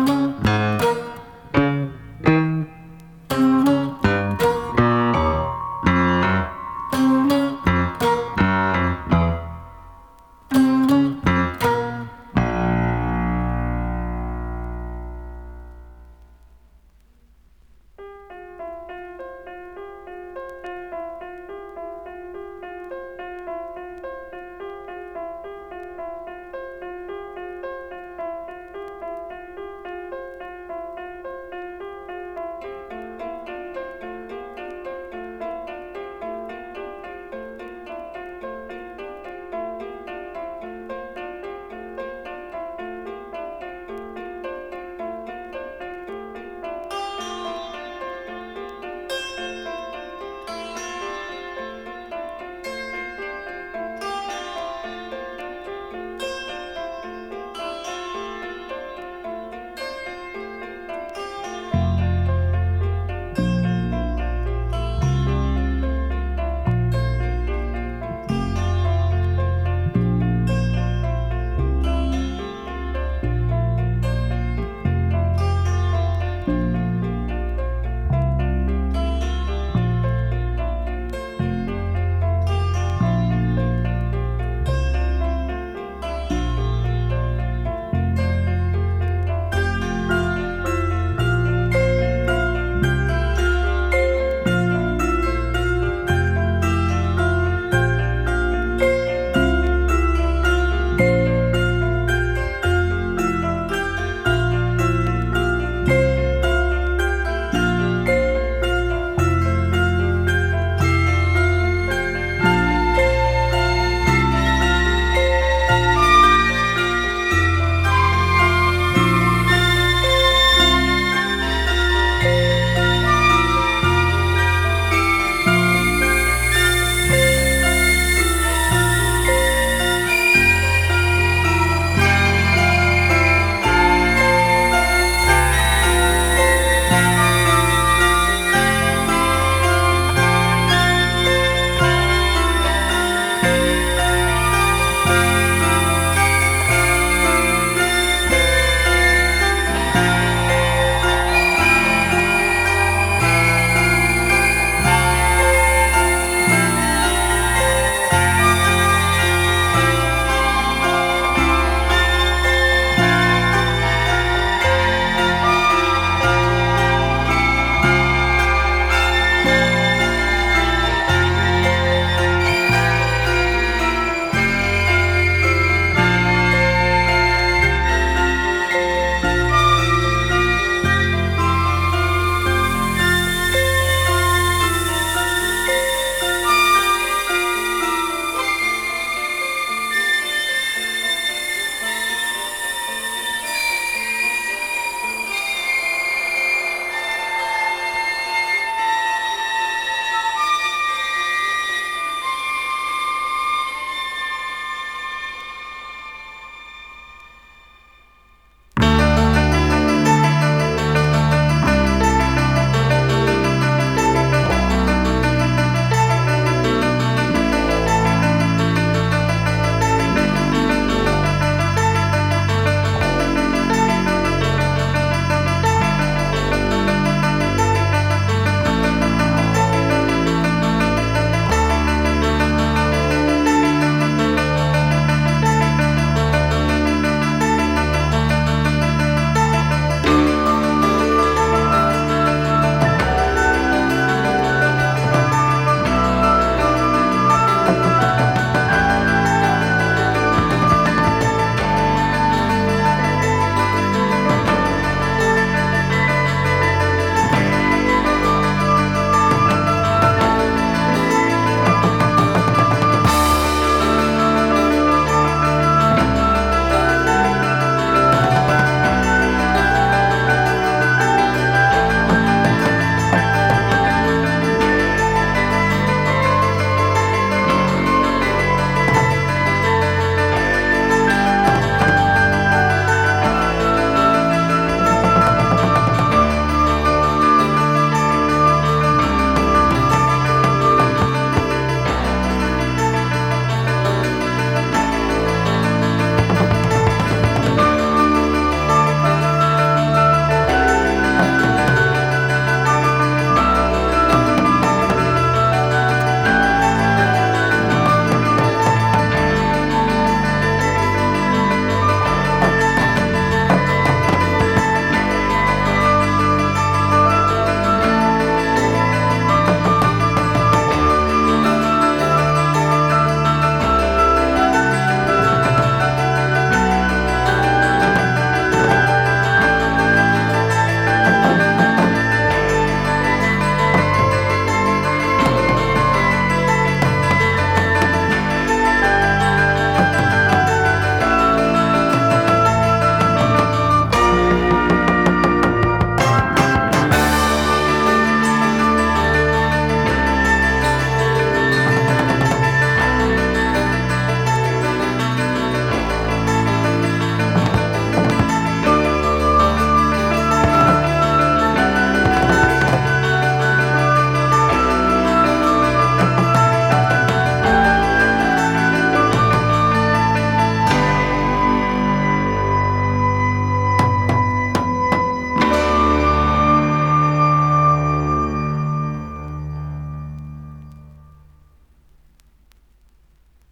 Música